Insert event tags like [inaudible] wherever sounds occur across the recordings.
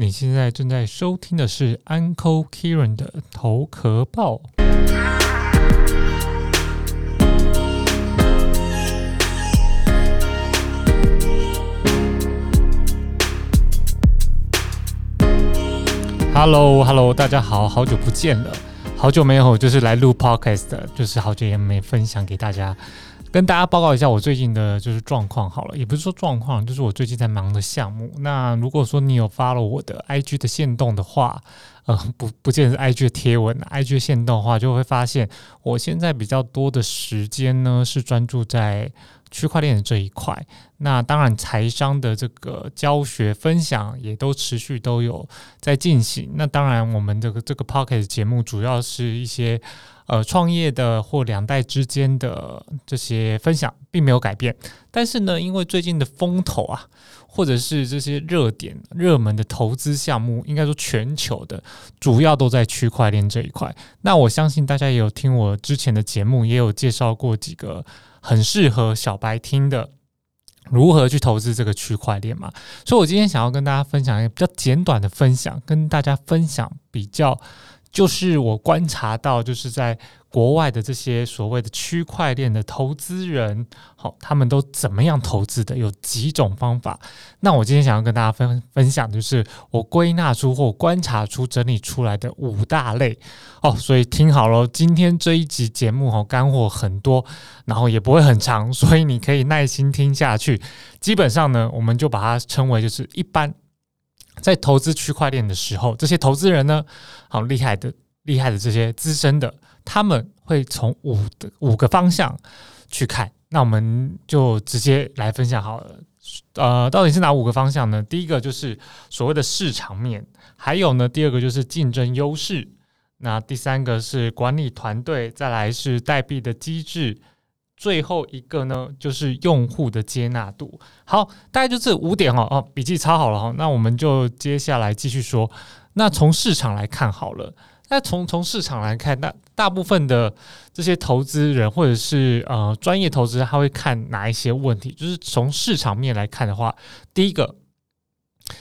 你现在正在收听的是 Uncle Kieran 的头壳报。Hello，Hello，大家好，好久不见了，好久没有就是来录 Podcast，就是好久也没分享给大家。跟大家报告一下我最近的就是状况好了，也不是说状况，就是我最近在忙的项目。那如果说你有发了我的 IG 的线动的话，呃，不不见是 IG 的贴文，IG 的线动的话，就会发现我现在比较多的时间呢是专注在区块链的这一块。那当然，财商的这个教学分享也都持续都有在进行。那当然，我们这个这个 Pocket 节目主要是一些。呃，创业的或两代之间的这些分享并没有改变，但是呢，因为最近的风头啊，或者是这些热点、热门的投资项目，应该说全球的主要都在区块链这一块。那我相信大家也有听我之前的节目，也有介绍过几个很适合小白听的如何去投资这个区块链嘛。所以我今天想要跟大家分享一个比较简短的分享，跟大家分享比较。就是我观察到，就是在国外的这些所谓的区块链的投资人，好，他们都怎么样投资的？有几种方法。那我今天想要跟大家分分享，就是我归纳出或观察出、整理出来的五大类哦。所以听好了，今天这一集节目哈，干货很多，然后也不会很长，所以你可以耐心听下去。基本上呢，我们就把它称为就是一般。在投资区块链的时候，这些投资人呢，好厉害的、厉害的这些资深的，他们会从五的五个方向去看。那我们就直接来分享好了。呃，到底是哪五个方向呢？第一个就是所谓的市场面，还有呢，第二个就是竞争优势，那第三个是管理团队，再来是代币的机制。最后一个呢，就是用户的接纳度。好，大概就这五点哦。哦，笔记抄好了哈。那我们就接下来继续说。那从市场来看好了。那从从市场来看，那大部分的这些投资人或者是呃专业投资人，他会看哪一些问题？就是从市场面来看的话，第一个，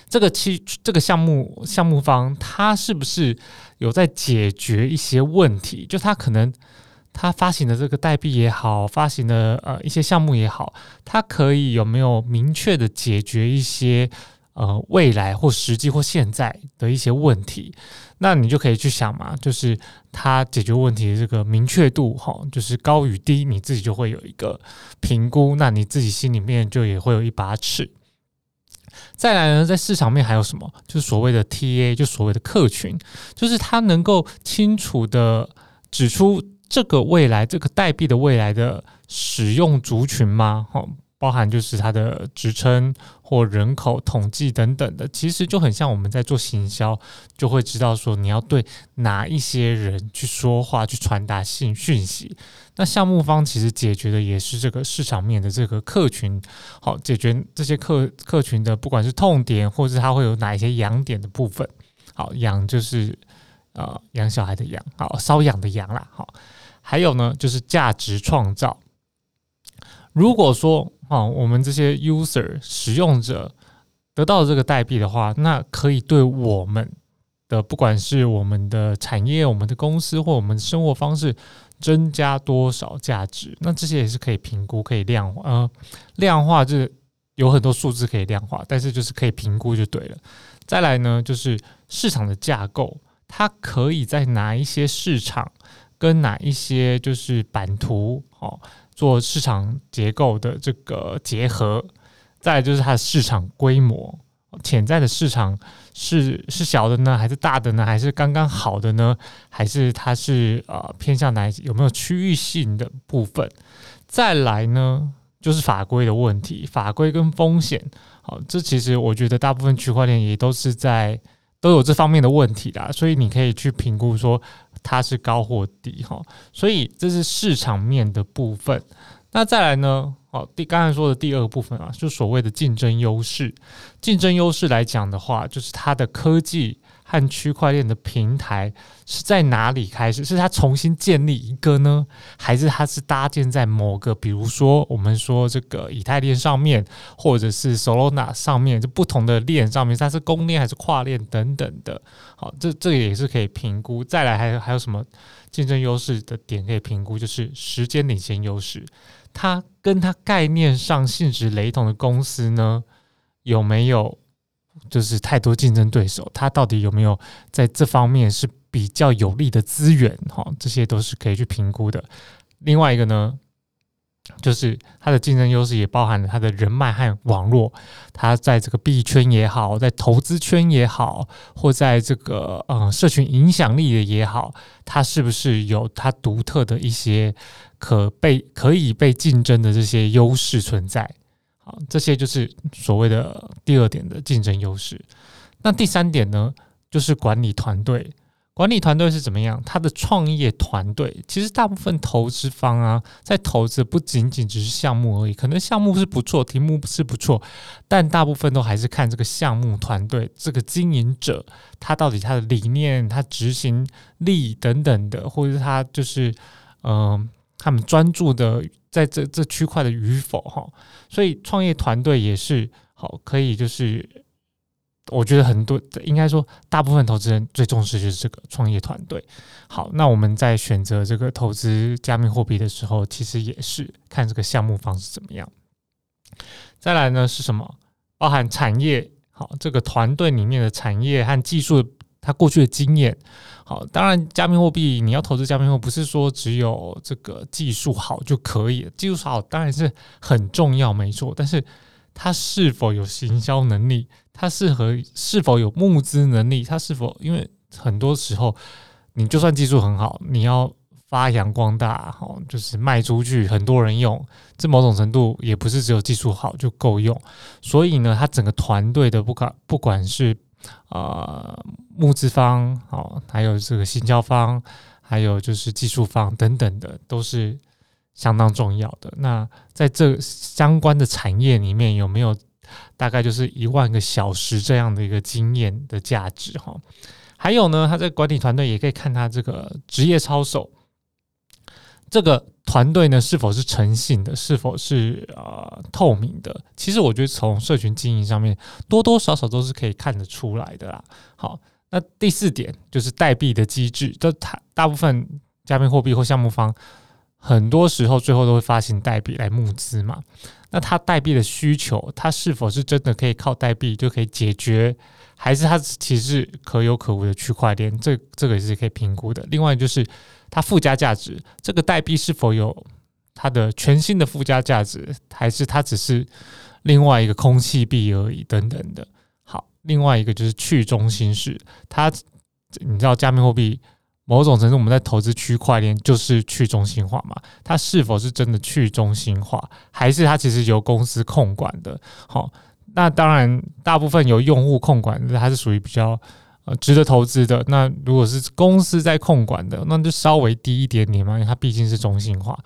这个期这个项目项目方他是不是有在解决一些问题？就他可能。它发行的这个代币也好，发行的呃一些项目也好，它可以有没有明确的解决一些呃未来或实际或现在的一些问题？那你就可以去想嘛，就是它解决问题的这个明确度哈，就是高与低，你自己就会有一个评估，那你自己心里面就也会有一把尺。再来呢，在市场面还有什么？就是所谓的 TA，就所谓的客群，就是它能够清楚的指出。这个未来，这个代币的未来的使用族群吗？哈，包含就是它的职称或人口统计等等的，其实就很像我们在做行销，就会知道说你要对哪一些人去说话，去传达信讯息。那项目方其实解决的也是这个市场面的这个客群，好，解决这些客客群的不管是痛点，或是它会有哪一些痒点的部分。好，痒就是呃养小孩的养，好瘙痒的痒啦，好。还有呢，就是价值创造。如果说啊，我们这些 user 使用者得到这个代币的话，那可以对我们的不管是我们的产业、我们的公司或我们的生活方式增加多少价值？那这些也是可以评估、可以量化。呃，量化就是有很多数字可以量化，但是就是可以评估就对了。再来呢，就是市场的架构，它可以在哪一些市场？跟哪一些就是版图哦，做市场结构的这个结合，再就是它的市场规模，潜在的市场是是小的呢，还是大的呢，还是刚刚好的呢，还是它是呃偏向哪有没有区域性的部分？再来呢，就是法规的问题，法规跟风险，好，这其实我觉得大部分区块链也都是在都有这方面的问题的，所以你可以去评估说。它是高或低哈，所以这是市场面的部分。那再来呢？哦，第刚才说的第二个部分啊，就所谓的竞争优势。竞争优势来讲的话，就是它的科技和区块链的平台是在哪里开始？是它重新建立一个呢，还是它是搭建在某个，比如说我们说这个以太链上面，或者是 Solana 上面，就不同的链上面，它是公链还是跨链等等的。好，这这个也是可以评估。再来，还有还有什么竞争优势的点可以评估？就是时间领先优势，它跟它概念上性质雷同的公司呢，有没有？就是太多竞争对手，他到底有没有在这方面是比较有利的资源？哈，这些都是可以去评估的。另外一个呢，就是它的竞争优势也包含了它的人脉和网络，它在这个币圈也好，在投资圈也好，或在这个呃社群影响力的也好，它是不是有它独特的一些可被可以被竞争的这些优势存在？这些就是所谓的第二点的竞争优势。那第三点呢，就是管理团队。管理团队是怎么样？他的创业团队其实大部分投资方啊，在投资不仅仅只是项目而已，可能项目是不错，题目是不错，但大部分都还是看这个项目团队，这个经营者他到底他的理念、他执行力等等的，或者是他就是嗯，他们专注的。在这这区块的与否哈，所以创业团队也是好，可以就是我觉得很多应该说大部分投资人最重视就是这个创业团队。好，那我们在选择这个投资加密货币的时候，其实也是看这个项目方是怎么样。再来呢是什么？包含产业好，这个团队里面的产业和技术。他过去的经验，好，当然，加密货币你要投资加密货币，不是说只有这个技术好就可以，技术好当然是很重要，没错。但是它是否有行销能力，它适合是否有募资能力，它是否因为很多时候你就算技术很好，你要发扬光大，好，就是卖出去，很多人用，这某种程度也不是只有技术好就够用。所以呢，它整个团队的不管不管是啊，募资方哦，还有这个行销方，还有就是技术方等等的，都是相当重要的。那在这相关的产业里面，有没有大概就是一万个小时这样的一个经验的价值？哈，还有呢，他在管理团队也可以看他这个职业操守。这个团队呢，是否是诚信的？是否是呃透明的？其实我觉得从社群经营上面，多多少少都是可以看得出来的啦。好，那第四点就是代币的机制，就它大部分加密货币或项目方，很多时候最后都会发行代币来募资嘛。那它代币的需求，它是否是真的可以靠代币就可以解决？还是它其实是可有可无的区块链？这这个也是可以评估的。另外就是。它附加价值，这个代币是否有它的全新的附加价值，还是它只是另外一个空气币而已？等等的。另外一个就是去中心式，它你知道加密货币某种程度我们在投资区块链就是去中心化嘛？它是否是真的去中心化，还是它其实由公司控管的？好，那当然大部分由用户控管，它是属于比较呃。值得投资的那如果是公司在控管的，那就稍微低一点点嘛，因为它毕竟是中心化。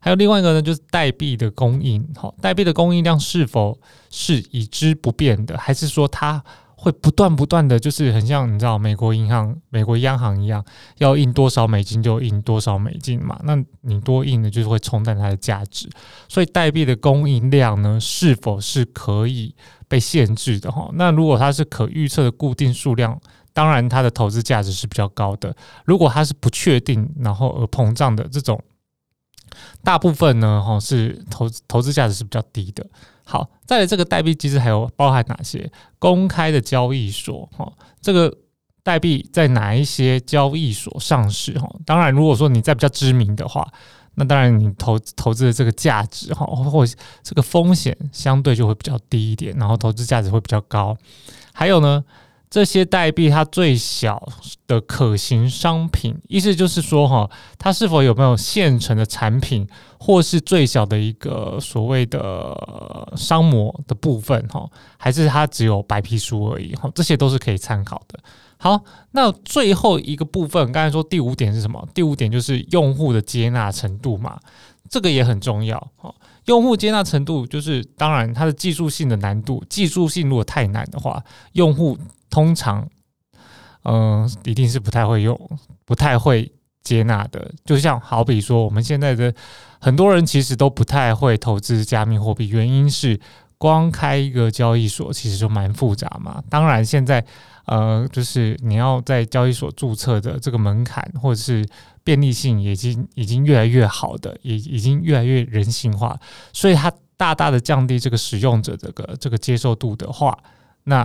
还有另外一个呢，就是代币的供应，好，代币的供应量是否是已知不变的，还是说它会不断不断的就是很像你知道美国银行、美国央行一样，要印多少美金就印多少美金嘛？那你多印的就是会冲淡它的价值。所以代币的供应量呢，是否是可以被限制的？哈，那如果它是可预测的固定数量。当然，它的投资价值是比较高的。如果它是不确定，然后而膨胀的这种，大部分呢，哈是投投资价值是比较低的。好，再来这个代币机制还有包含哪些公开的交易所？哈，这个代币在哪一些交易所上市？哈，当然，如果说你在比较知名的话，那当然你投投资的这个价值，哈，或这个风险相对就会比较低一点，然后投资价值会比较高。还有呢？这些代币它最小的可行商品，意思就是说，哈，它是否有没有现成的产品，或是最小的一个所谓的商模的部分，哈，还是它只有白皮书而已，哈，这些都是可以参考的。好，那最后一个部分，刚才说第五点是什么？第五点就是用户的接纳程度嘛，这个也很重要，哈。用户接纳程度就是，当然它的技术性的难度，技术性如果太难的话，用户通常嗯，一定是不太会用，不太会接纳的。就像好比说，我们现在的很多人其实都不太会投资加密货币，原因是光开一个交易所其实就蛮复杂嘛。当然，现在呃，就是你要在交易所注册的这个门槛或者是便利性，已经已经越来越好的，也已经越来越人性化，所以它大大的降低这个使用者这个这个接受度的话，那。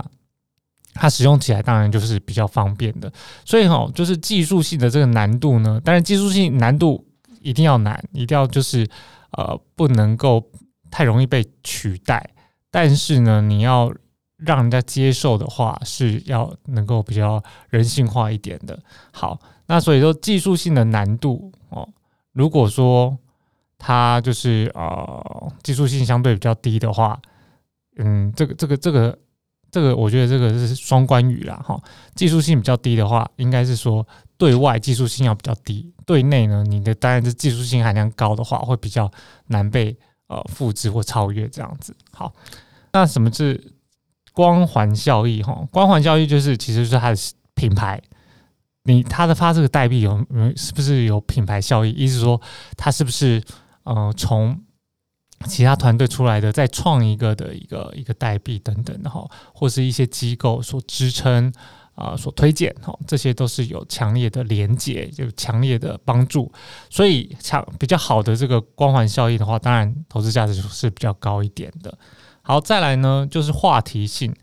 它使用起来当然就是比较方便的，所以哈，就是技术性的这个难度呢，当然技术性难度一定要难，一定要就是呃不能够太容易被取代，但是呢，你要让人家接受的话，是要能够比较人性化一点的。好，那所以说技术性的难度哦，如果说它就是呃技术性相对比较低的话，嗯，这个这个这个。这个我觉得这个是双关语啦，哈，技术性比较低的话，应该是说对外技术性要比较低，对内呢，你的当然是技术性含量高的话，会比较难被呃复制或超越这样子。好，那什么是光环效益？哈，光环效益就是其实是它的品牌，你它的发这个代币有是不是有品牌效益？意思说它是不是嗯从其他团队出来的，再创一个的一个一个代币等等的哈，或是一些机构所支撑啊，所推荐哈，这些都是有强烈的连接，有强烈的帮助。所以强比较好的这个光环效应的话，当然投资价值是比较高一点的。好，再来呢就是话题性，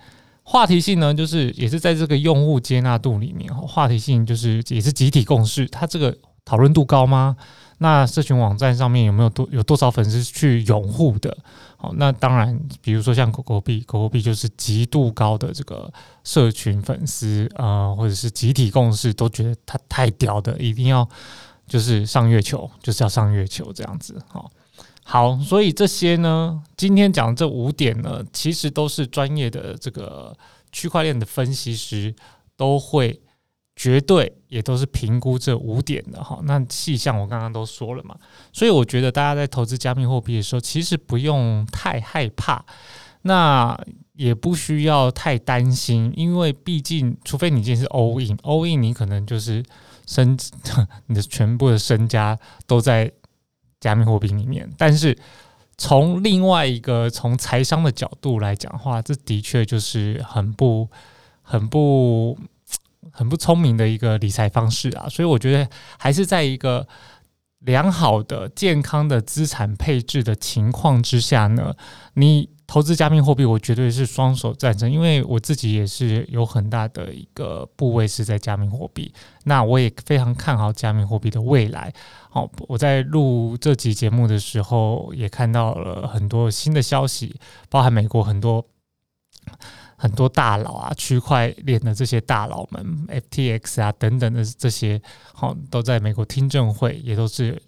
话题性呢就是也是在这个用户接纳度里面，话题性就是也是集体共识，它这个讨论度高吗？那社群网站上面有没有多有多少粉丝去拥护的？好，那当然，比如说像狗狗币，狗狗币就是极度高的这个社群粉丝啊，或者是集体共识，都觉得它太屌的，一定要就是上月球，就是要上月球这样子。好，好，所以这些呢，今天讲这五点呢，其实都是专业的这个区块链的分析师都会。绝对也都是评估这五点的哈，那细项我刚刚都说了嘛，所以我觉得大家在投资加密货币的时候，其实不用太害怕，那也不需要太担心，因为毕竟，除非你今天是 all in，all in 你可能就是身 [laughs] 你的全部的身家都在加密货币里面，但是从另外一个从财商的角度来讲话，这的确就是很不很不。很不聪明的一个理财方式啊，所以我觉得还是在一个良好的、健康的资产配置的情况之下呢，你投资加密货币，我绝对是双手赞成，因为我自己也是有很大的一个部位是在加密货币，那我也非常看好加密货币的未来。好，我在录这集节目的时候，也看到了很多新的消息，包含美国很多。很多大佬啊，区块链的这些大佬们，FTX 啊等等的这些，好都在美国听证会，也都是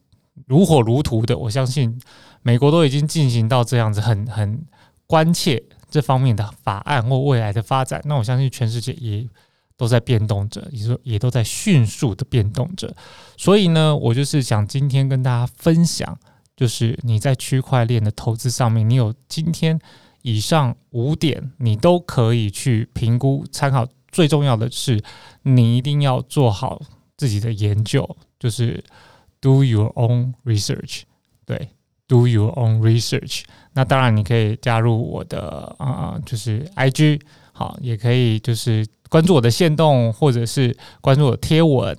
如火如荼的。我相信美国都已经进行到这样子，很很关切这方面的法案或未来的发展。那我相信全世界也都在变动着，也说也都在迅速的变动着。所以呢，我就是想今天跟大家分享，就是你在区块链的投资上面，你有今天。以上五点你都可以去评估参考，最重要的是你一定要做好自己的研究，就是 do your own research，对，do your own research。那当然你可以加入我的啊，就是 IG，好，也可以就是关注我的线动，或者是关注我贴文，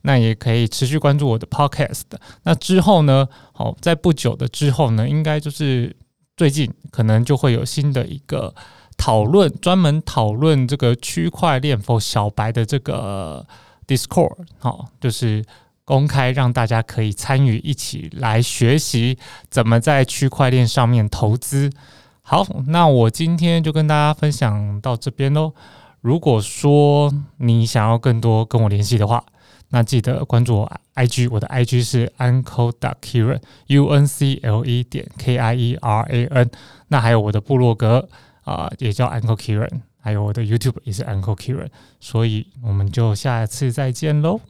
那也可以持续关注我的 podcast。那之后呢，好，在不久的之后呢，应该就是。最近可能就会有新的一个讨论，专门讨论这个区块链否小白的这个 Discord，好，就是公开让大家可以参与，一起来学习怎么在区块链上面投资。好，那我今天就跟大家分享到这边喽。如果说你想要更多跟我联系的话，那记得关注我 IG，我的 IG 是 uncle dot kieran，U N C L E 点 K I E R A N。那还有我的部落格啊，也叫 uncle kieran，还有我的 YouTube 也是 uncle kieran。所以我们就下次再见喽。